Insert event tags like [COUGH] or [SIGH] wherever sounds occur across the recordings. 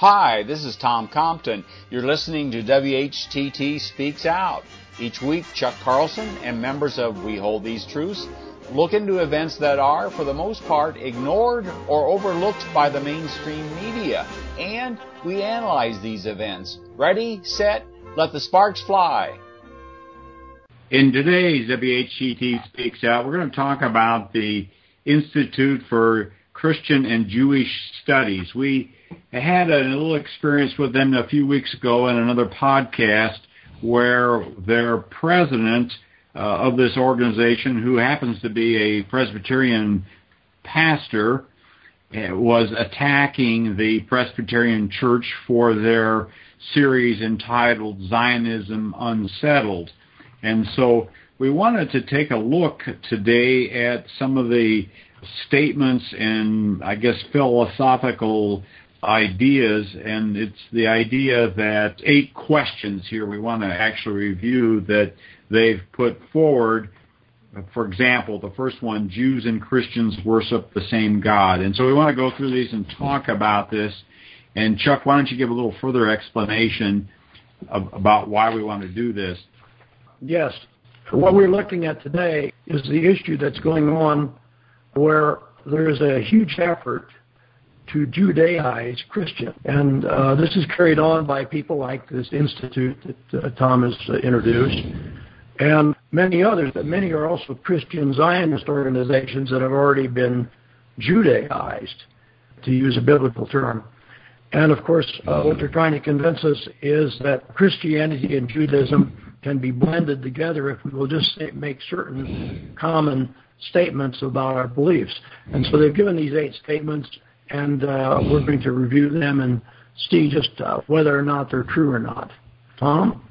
Hi, this is Tom Compton. You're listening to WHTT Speaks Out. Each week, Chuck Carlson and members of We Hold These Truths look into events that are, for the most part, ignored or overlooked by the mainstream media. And we analyze these events. Ready, set, let the sparks fly. In today's WHTT Speaks Out, we're going to talk about the Institute for Christian and Jewish Studies. We had a little experience with them a few weeks ago in another podcast where their president uh, of this organization, who happens to be a Presbyterian pastor, uh, was attacking the Presbyterian Church for their series entitled Zionism Unsettled. And so we wanted to take a look today at some of the statements and, I guess, philosophical ideas, and it's the idea that eight questions here we want to actually review that they've put forward. For example, the first one, Jews and Christians worship the same God. And so we want to go through these and talk about this. And Chuck, why don't you give a little further explanation of, about why we want to do this? Yes. What we're looking at today is the issue that's going on where there is a huge effort to Judaize Christian. And uh, this is carried on by people like this institute that uh, Tom has uh, introduced, and many others. But many are also Christian Zionist organizations that have already been Judaized, to use a biblical term. And of course, uh, what they're trying to convince us is that Christianity and Judaism can be blended together if we will just say, make certain common statements about our beliefs. And so they've given these eight statements and uh, we're going to review them and see just uh, whether or not they're true or not. Tom?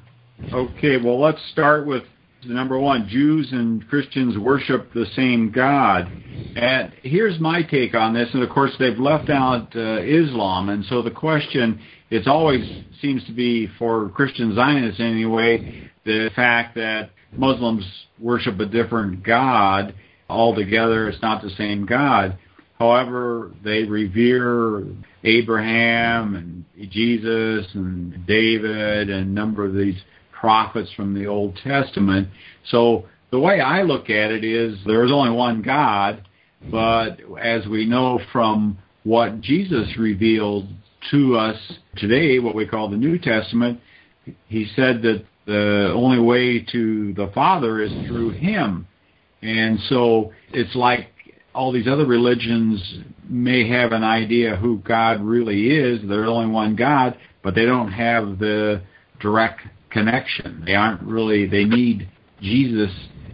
Okay, well, let's start with number one Jews and Christians worship the same God. And here's my take on this, and of course, they've left out uh, Islam, and so the question it always seems to be for Christian Zionists anyway the fact that Muslims worship a different God altogether, it's not the same God. However, they revere Abraham and Jesus and David and a number of these prophets from the Old Testament. So the way I look at it is there's only one God, but as we know from what Jesus revealed to us today, what we call the New Testament, he said that the only way to the Father is through him. And so it's like all these other religions may have an idea who God really is. There's only one God, but they don't have the direct connection. They aren't really, they need Jesus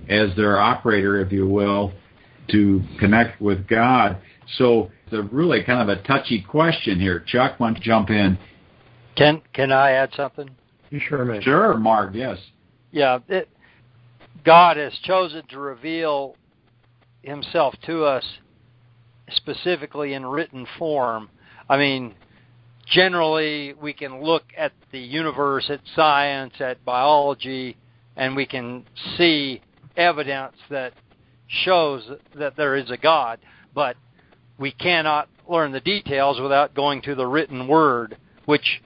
as their operator, if you will, to connect with God. So it's a really kind of a touchy question here. Chuck, why don't you jump in? Can can I add something? You sure may. Sure, Mark. Yes. Yeah, it, God has chosen to reveal himself to us specifically in written form. I mean, generally we can look at the universe, at science, at biology, and we can see evidence that shows that there is a God, but we cannot learn the details without going to the written word, which,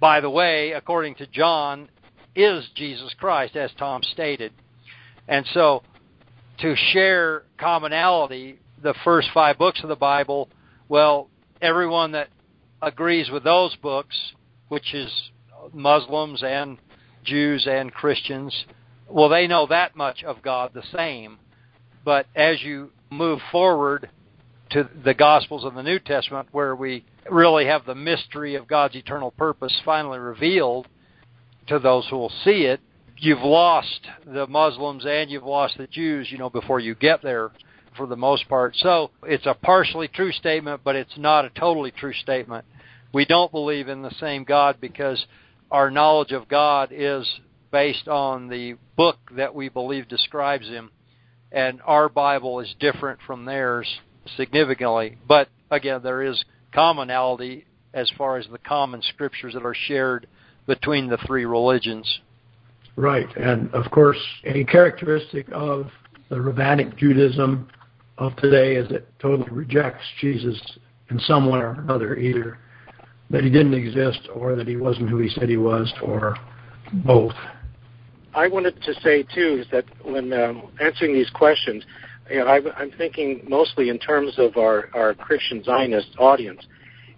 by the way, according to John, is Jesus Christ, as Tom stated. And so to share commonality, the first five books of the Bible, well, everyone that agrees with those books, which is Muslims and Jews and Christians, well, they know that much of God the same. But as you move forward to the Gospels of the New Testament, where we really have the mystery of God's eternal purpose finally revealed to those who will see it, you've lost the Muslims and you've lost the Jews, you know, before you get there for the most part. So it's a partially true statement, but it's not a totally true statement. We don't believe in the same God because our knowledge of God is based on the book that we believe describes him. And our Bible is different from theirs significantly. But again, there is commonality as far as the common scriptures that are shared between the three religions. Right. And of course, a characteristic of the rabbinic Judaism of today is it totally rejects Jesus in some way or another, either that he didn't exist or that he wasn't who he said he was or both. I wanted to say too is that when um, answering these questions, you know, I, am thinking mostly in terms of our, our Christian Zionist audience,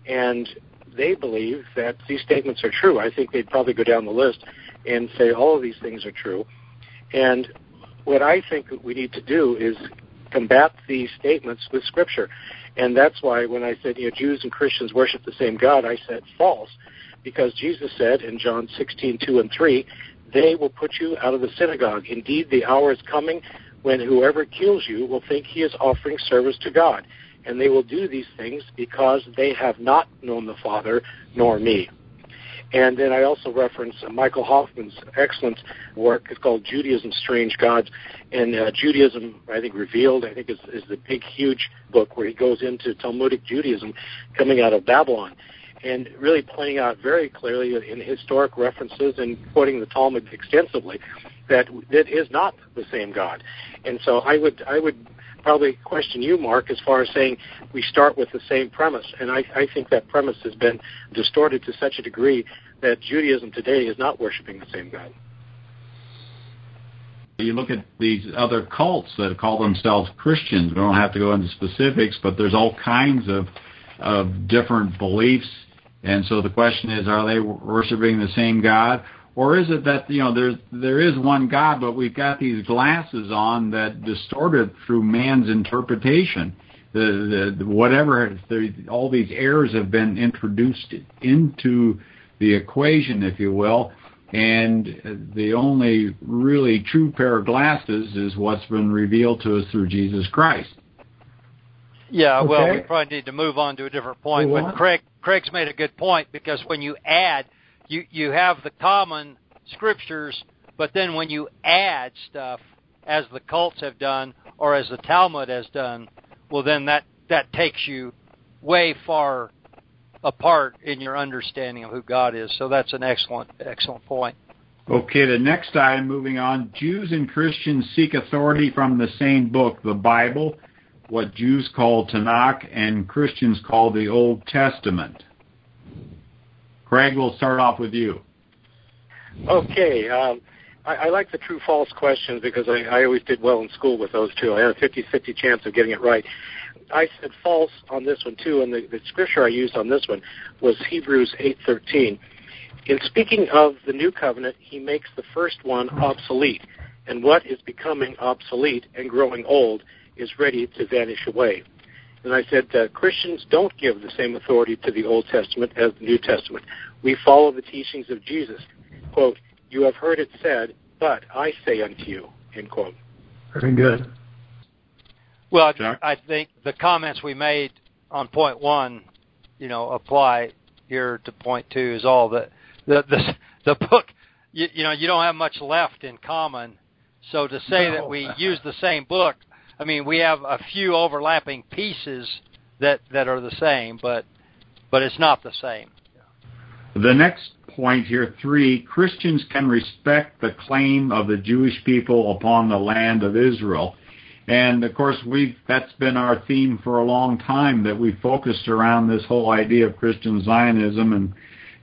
and they believe that these statements are true. I think they'd probably go down the list and say all of these things are true. And what I think we need to do is combat these statements with Scripture. And that's why when I said, you know, Jews and Christians worship the same God, I said false. Because Jesus said in John 16, 2 and 3, they will put you out of the synagogue. Indeed, the hour is coming when whoever kills you will think he is offering service to God. And they will do these things because they have not known the Father nor me. And then I also reference Michael Hoffman's excellent work. It's called Judaism, Strange Gods. And uh, Judaism, I think, Revealed, I think, is, is the big, huge book where he goes into Talmudic Judaism coming out of Babylon and really pointing out very clearly in historic references and quoting the Talmud extensively that it is not the same God. And so I would I would probably question you, Mark, as far as saying we start with the same premise. And I, I think that premise has been distorted to such a degree that Judaism today is not worshiping the same God. You look at these other cults that call themselves Christians. We don't have to go into specifics, but there's all kinds of of different beliefs and so the question is, are they worshiping the same God? Or is it that, you know, there's, there is one God, but we've got these glasses on that distort it through man's interpretation? The, the, whatever, the, all these errors have been introduced into the equation, if you will, and the only really true pair of glasses is what's been revealed to us through Jesus Christ. Yeah, okay. well, we probably need to move on to a different point. But Craig, Craig's made a good point because when you add, you you have the common scriptures, but then when you add stuff, as the cults have done or as the Talmud has done, well, then that that takes you way far apart in your understanding of who God is. So that's an excellent excellent point. Okay, the next item, moving on. Jews and Christians seek authority from the same book, the Bible what Jews call Tanakh and Christians call the Old Testament. Craig, we'll start off with you. Okay. Um, I, I, like the true false questions because I, I, always did well in school with those two. I had a 50 50 chance of getting it right. I said false on this one too, and the, the scripture I used on this one was Hebrews 8:13. In speaking of the new covenant, he makes the first one obsolete, and what is becoming obsolete and growing old is ready to vanish away. And I said, uh, Christians don't give the same authority to the Old Testament as the New Testament. We follow the teachings of Jesus. Quote, you have heard it said, but I say unto you, end quote. Very good. Well, Jack? I think the comments we made on point one, you know, apply here to point two is all that the the the book you, you know you don't have much left in common so to say no. that we use the same book I mean, we have a few overlapping pieces that that are the same, but but it's not the same. The next point here, three, Christians can respect the claim of the Jewish people upon the land of Israel. And of course, we've that's been our theme for a long time that we focused around this whole idea of Christian Zionism and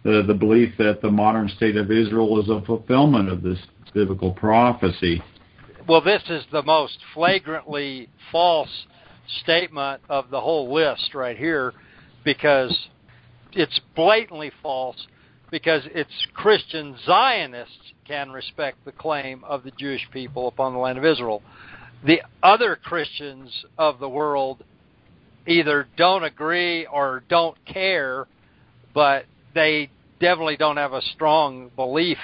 the, the belief that the modern state of Israel is a fulfillment of this biblical prophecy. Well, this is the most flagrantly false statement of the whole list right here because it's blatantly false because it's Christian Zionists can respect the claim of the Jewish people upon the land of Israel. The other Christians of the world either don't agree or don't care, but they definitely don't have a strong belief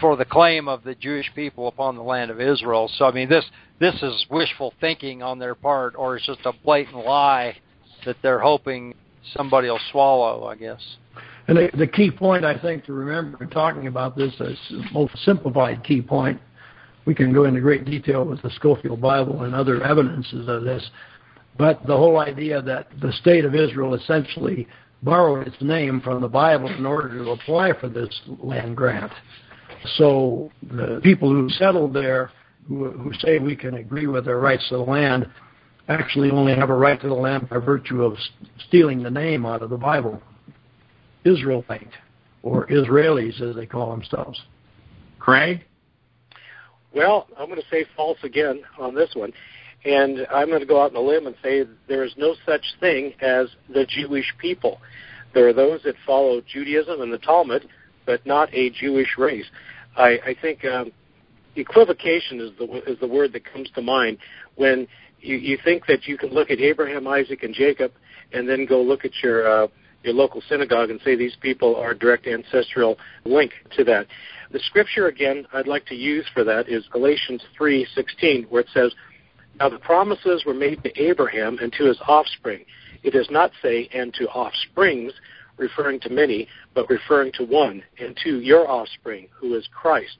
for the claim of the Jewish people upon the land of Israel. So I mean this this is wishful thinking on their part or it's just a blatant lie that they're hoping somebody will swallow, I guess. And the, the key point I think to remember in talking about this is most simplified key point. We can go into great detail with the Scofield Bible and other evidences of this, but the whole idea that the state of Israel essentially borrowed its name from the Bible in order to apply for this land grant. So the people who settled there, who, who say we can agree with their rights to the land, actually only have a right to the land by virtue of stealing the name out of the Bible. Israelite or Israelis as they call themselves. Craig? Well, I'm going to say false again on this one. And I'm going to go out on a limb and say there is no such thing as the Jewish people. There are those that follow Judaism and the Talmud, but not a Jewish race. I, I think um, equivocation is the is the word that comes to mind when you, you think that you can look at Abraham, Isaac, and Jacob, and then go look at your uh, your local synagogue and say these people are direct ancestral link to that. The scripture again I'd like to use for that is Galatians 3:16 where it says now the promises were made to Abraham and to his offspring. It does not say and to offsprings referring to many but referring to one and to your offspring who is Christ.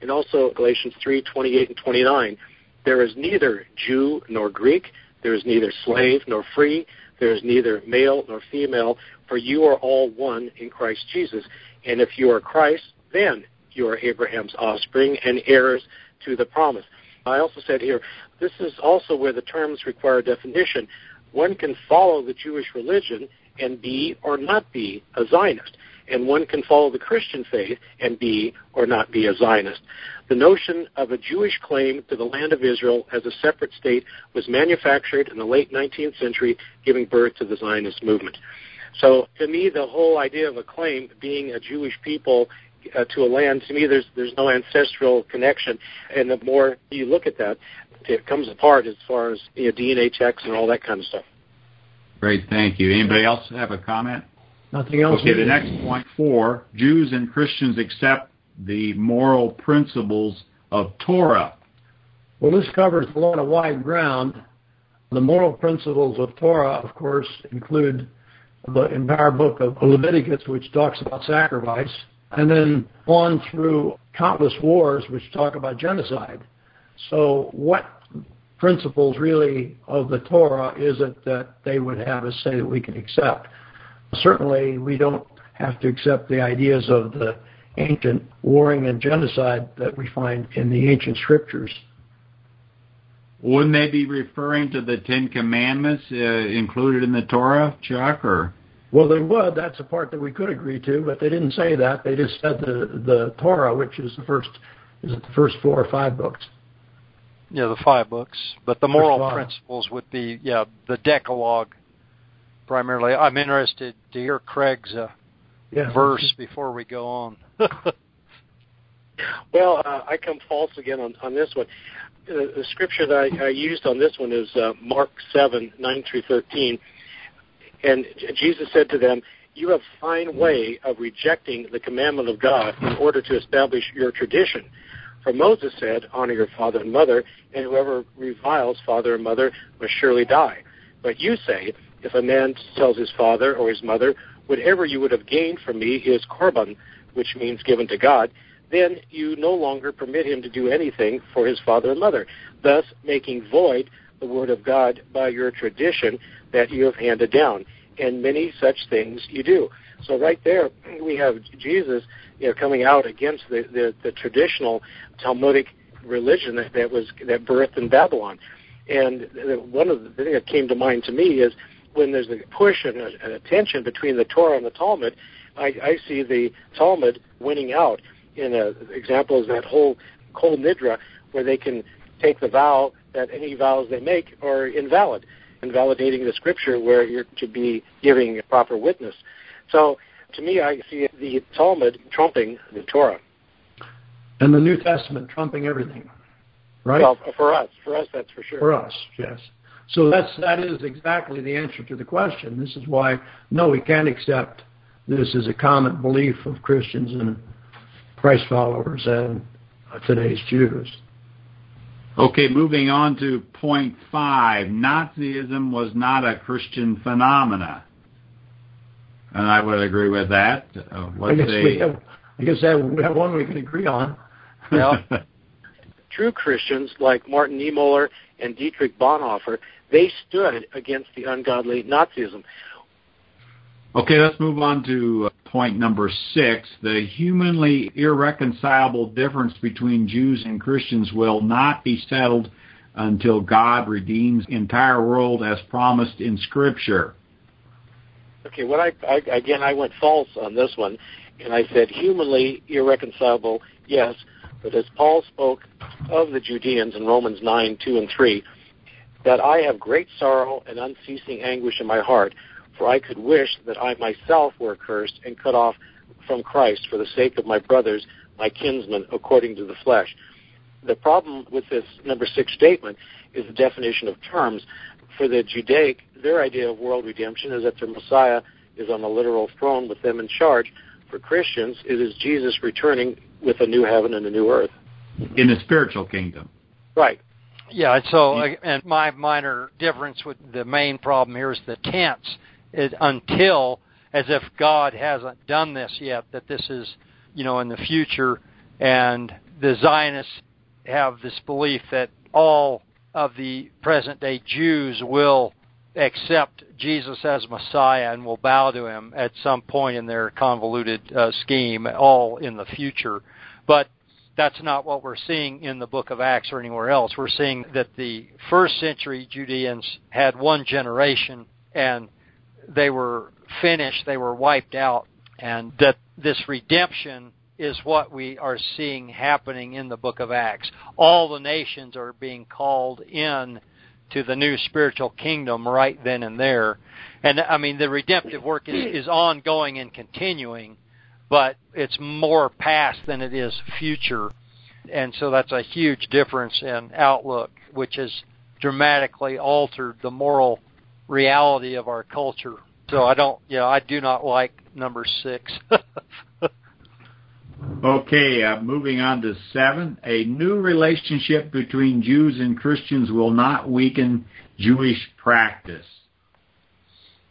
And also Galatians 3:28 and 29 there is neither Jew nor Greek there is neither slave nor free there is neither male nor female, for you are all one in Christ Jesus. And if you are Christ, then you are Abraham's offspring and heirs to the promise. I also said here, this is also where the terms require definition. One can follow the Jewish religion and be or not be a Zionist and one can follow the Christian faith and be or not be a Zionist. The notion of a Jewish claim to the land of Israel as a separate state was manufactured in the late 19th century, giving birth to the Zionist movement. So, to me, the whole idea of a claim being a Jewish people uh, to a land, to me, there's there's no ancestral connection. And the more you look at that, it comes apart as far as you know, DNA checks and all that kind of stuff. Great, thank you. Anybody else have a comment? Nothing else. Okay, the next point four Jews and Christians accept the moral principles of Torah. Well, this covers a lot of wide ground. The moral principles of Torah, of course, include the entire book of Leviticus, which talks about sacrifice, and then on through countless wars, which talk about genocide. So, what principles really of the Torah is it that they would have us say that we can accept? Certainly, we don't have to accept the ideas of the ancient warring and genocide that we find in the ancient scriptures. Wouldn't they be referring to the Ten Commandments uh, included in the Torah, Chuck? Or well, they would. That's a part that we could agree to, but they didn't say that. They just said the the Torah, which is the first is it the first four or five books. Yeah, the five books, but the moral principles would be yeah the Decalogue primarily. I'm interested to hear Craig's uh, yeah. verse before we go on. [LAUGHS] well, uh, I come false again on, on this one. Uh, the scripture that I, I used on this one is uh, Mark 7, 9 through 13. And Jesus said to them, You have fine way of rejecting the commandment of God in order to establish your tradition. For Moses said, Honor your father and mother, and whoever reviles father and mother must surely die. But you say, if a man tells his father or his mother, whatever you would have gained from me is korban, which means given to God, then you no longer permit him to do anything for his father and mother, thus making void the word of God by your tradition that you have handed down. And many such things you do. So right there, we have Jesus you know, coming out against the, the, the traditional Talmudic religion that, that was that birthed in Babylon. And one of the things that came to mind to me is when there's a push and a, and a tension between the Torah and the Talmud, I, I see the Talmud winning out. In an uh, example is that whole Kol Nidre, where they can take the vow that any vows they make are invalid, invalidating the scripture where you're to be giving a proper witness. So to me, I see the Talmud trumping the Torah. And the New Testament trumping everything, right? Well, for us, for us, that's for sure. For us, yes. So that's that is exactly the answer to the question. This is why no, we can't accept this as a common belief of Christians and Christ followers and today's Jews. Okay, moving on to point five. Nazism was not a Christian phenomena. And I would agree with that. Uh, I guess, we have, I guess that we have one we can agree on. Yeah. [LAUGHS] True Christians like Martin Niemöller and Dietrich Bonhoeffer they stood against the ungodly Nazism. Okay, let's move on to uh, point number six. The humanly irreconcilable difference between Jews and Christians will not be settled until God redeems the entire world as promised in Scripture. Okay, what I, I again I went false on this one, and I said humanly irreconcilable, yes, but as Paul spoke of the Judeans in Romans nine two and three, that I have great sorrow and unceasing anguish in my heart, for I could wish that I myself were accursed and cut off from Christ for the sake of my brothers, my kinsmen, according to the flesh. The problem with this number six statement is the definition of terms. For the Judaic, their idea of world redemption is that their Messiah is on a literal throne with them in charge. For Christians, it is Jesus returning with a new heaven and a new earth. In the spiritual kingdom. Right. Yeah, so and my minor difference with the main problem here is the tense. It, until as if God hasn't done this yet, that this is, you know, in the future, and the Zionists have this belief that all of the present day Jews will accept Jesus as Messiah and will bow to him at some point in their convoluted uh, scheme, all in the future. But that's not what we're seeing in the book of Acts or anywhere else. We're seeing that the first century Judeans had one generation and they were finished, they were wiped out, and that this redemption is what we are seeing happening in the book of Acts. All the nations are being called in to the new spiritual kingdom right then and there. And I mean, the redemptive work is, is ongoing and continuing, but it's more past than it is future. And so that's a huge difference in outlook, which has dramatically altered the moral reality of our culture. So I don't, you know, I do not like number six. [LAUGHS] okay, uh, moving on to seven. A new relationship between Jews and Christians will not weaken Jewish practice.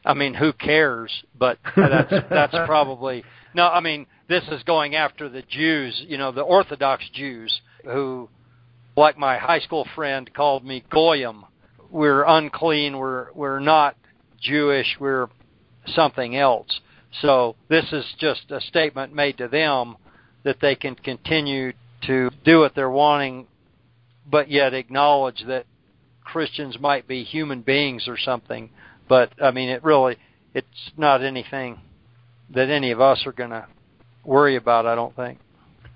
I mean, who cares? But that's [LAUGHS] that's probably no. I mean, this is going after the Jews, you know, the Orthodox Jews who, like my high school friend called me goyim. We're unclean. We're we're not Jewish. We're something else. So this is just a statement made to them that they can continue to do what they're wanting, but yet acknowledge that Christians might be human beings or something. But I mean, it really, it's not anything that any of us are going to worry about. I don't think.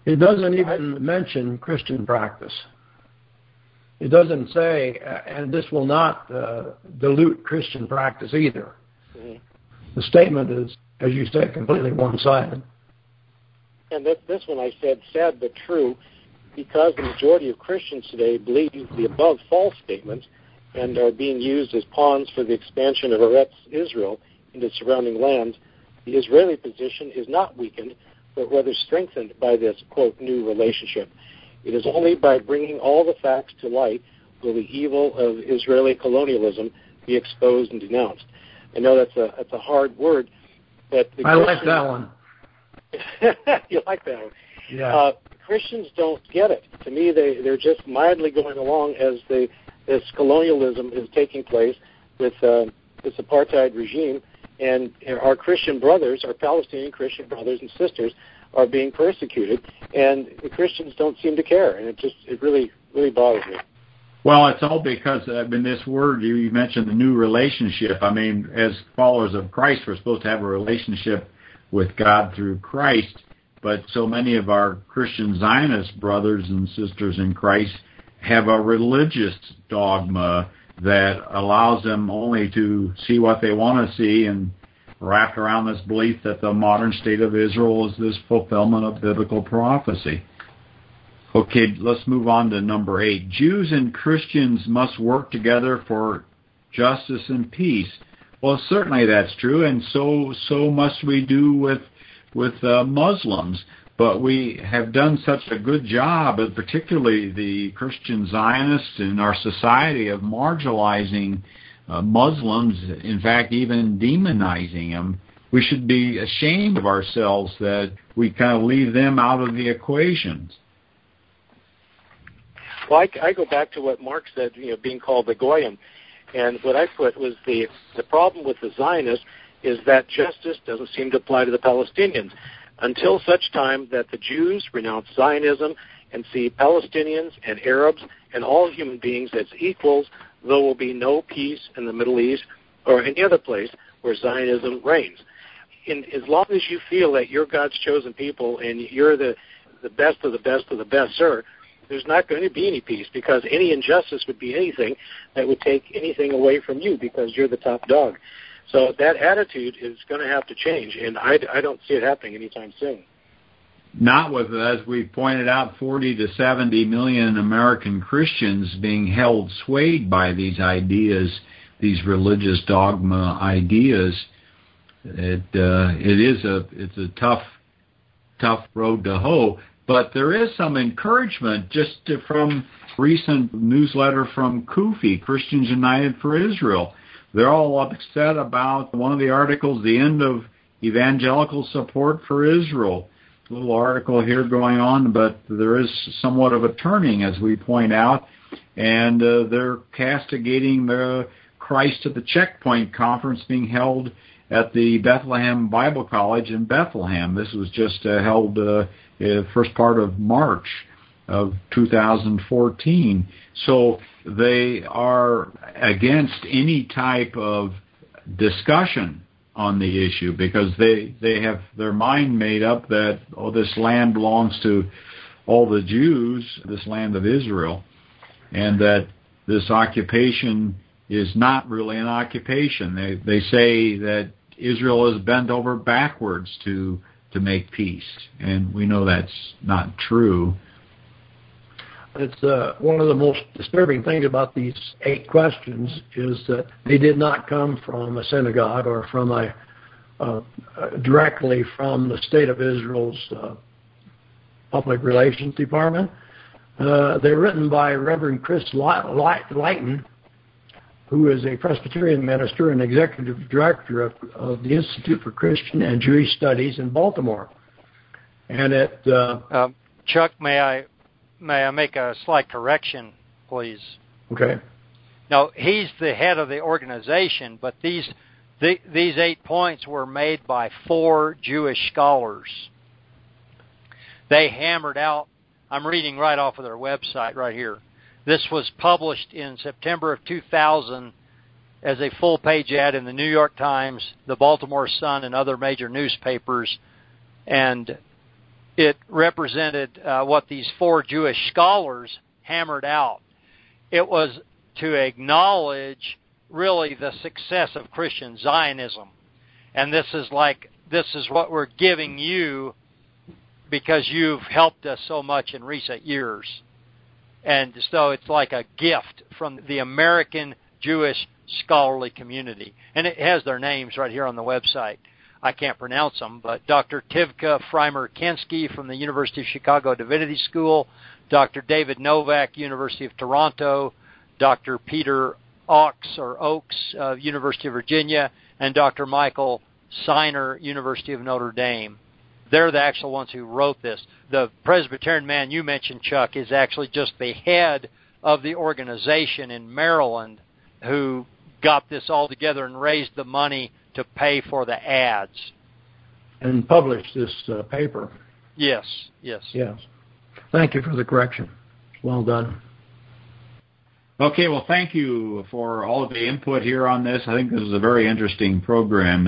It doesn't even mention Christian practice. It doesn't say, and this will not uh, dilute Christian practice either. Mm-hmm. The statement is, as you said, completely one-sided. And this, this one I said sad but true, because the majority of Christians today believe the above false statements and are being used as pawns for the expansion of Eretz Israel into surrounding lands. The Israeli position is not weakened, but rather strengthened by this, quote, new relationship. It is only by bringing all the facts to light will the evil of Israeli colonialism be exposed and denounced. I know that's a that's a hard word, but I like that one. [LAUGHS] you like that one? Yeah. Uh, Christians don't get it. To me, they they're just mildly going along as the as colonialism is taking place with uh, this apartheid regime, and our Christian brothers, our Palestinian Christian brothers and sisters, are being persecuted, and the Christians don't seem to care, and it just it really really bothers me. Well, it's all because I mean this word you mentioned the new relationship. I mean, as followers of Christ, we're supposed to have a relationship with God through Christ, but so many of our Christian Zionist brothers and sisters in Christ have a religious dogma that allows them only to see what they want to see and wrapped around this belief that the modern state of Israel is this fulfillment of biblical prophecy. Okay, let's move on to number eight. Jews and Christians must work together for justice and peace. Well, certainly that's true, and so so must we do with with uh, Muslims. But we have done such a good job, particularly the Christian Zionists in our society, of marginalizing uh, Muslims. In fact, even demonizing them. We should be ashamed of ourselves that we kind of leave them out of the equations. Well, I, I go back to what Mark said, you know, being called the Goyim. And what I put was the, the problem with the Zionists is that justice doesn't seem to apply to the Palestinians until such time that the Jews renounce Zionism and see Palestinians and Arabs and all human beings as equals, there will be no peace in the Middle East or any other place where Zionism reigns. In, as long as you feel that you're God's chosen people and you're the the best of the best of the best, sir, there's not going to be any peace because any injustice would be anything that would take anything away from you because you're the top dog. So that attitude is going to have to change, and I, I don't see it happening anytime soon. Not with, as we pointed out, 40 to 70 million American Christians being held swayed by these ideas, these religious dogma ideas. It uh, it is a it's a tough tough road to hoe. But there is some encouragement just from recent newsletter from CUFI, Christians United for Israel. They're all upset about one of the articles, the end of evangelical support for Israel. A little article here going on, but there is somewhat of a turning, as we point out, and uh, they're castigating the Christ at the Checkpoint conference being held at the Bethlehem Bible College in Bethlehem. This was just uh, held uh, uh, first part of March of 2014. So they are against any type of discussion on the issue because they they have their mind made up that oh this land belongs to all the Jews, this land of Israel, and that this occupation is not really an occupation. They they say that Israel is bent over backwards to to make peace, and we know that's not true. It's uh, one of the most disturbing things about these eight questions is that they did not come from a synagogue or from a uh, directly from the state of Israel's uh, public relations department. Uh, they're written by Reverend Chris Leighton, who is a Presbyterian minister and executive director of, of the Institute for Christian and Jewish Studies in Baltimore. And it. Uh, uh, Chuck, may I may I make a slight correction, please? Okay. Now he's the head of the organization, but these the, these eight points were made by four Jewish scholars. They hammered out. I'm reading right off of their website right here. This was published in September of 2000 as a full page ad in the New York Times, the Baltimore Sun, and other major newspapers. And it represented uh, what these four Jewish scholars hammered out. It was to acknowledge really the success of Christian Zionism. And this is like, this is what we're giving you because you've helped us so much in recent years. And so it's like a gift from the American Jewish scholarly community. And it has their names right here on the website. I can't pronounce them, but Dr. Tivka Frymer Kensky from the University of Chicago Divinity School, Dr. David Novak, University of Toronto, Dr. Peter Oaks or Oaks, uh, University of Virginia, and Dr. Michael Signer, University of Notre Dame. They're the actual ones who wrote this. The Presbyterian man you mentioned, Chuck, is actually just the head of the organization in Maryland who got this all together and raised the money to pay for the ads. And published this uh, paper. Yes, yes. Yes. Thank you for the correction. Well done. Okay, well, thank you for all of the input here on this. I think this is a very interesting program.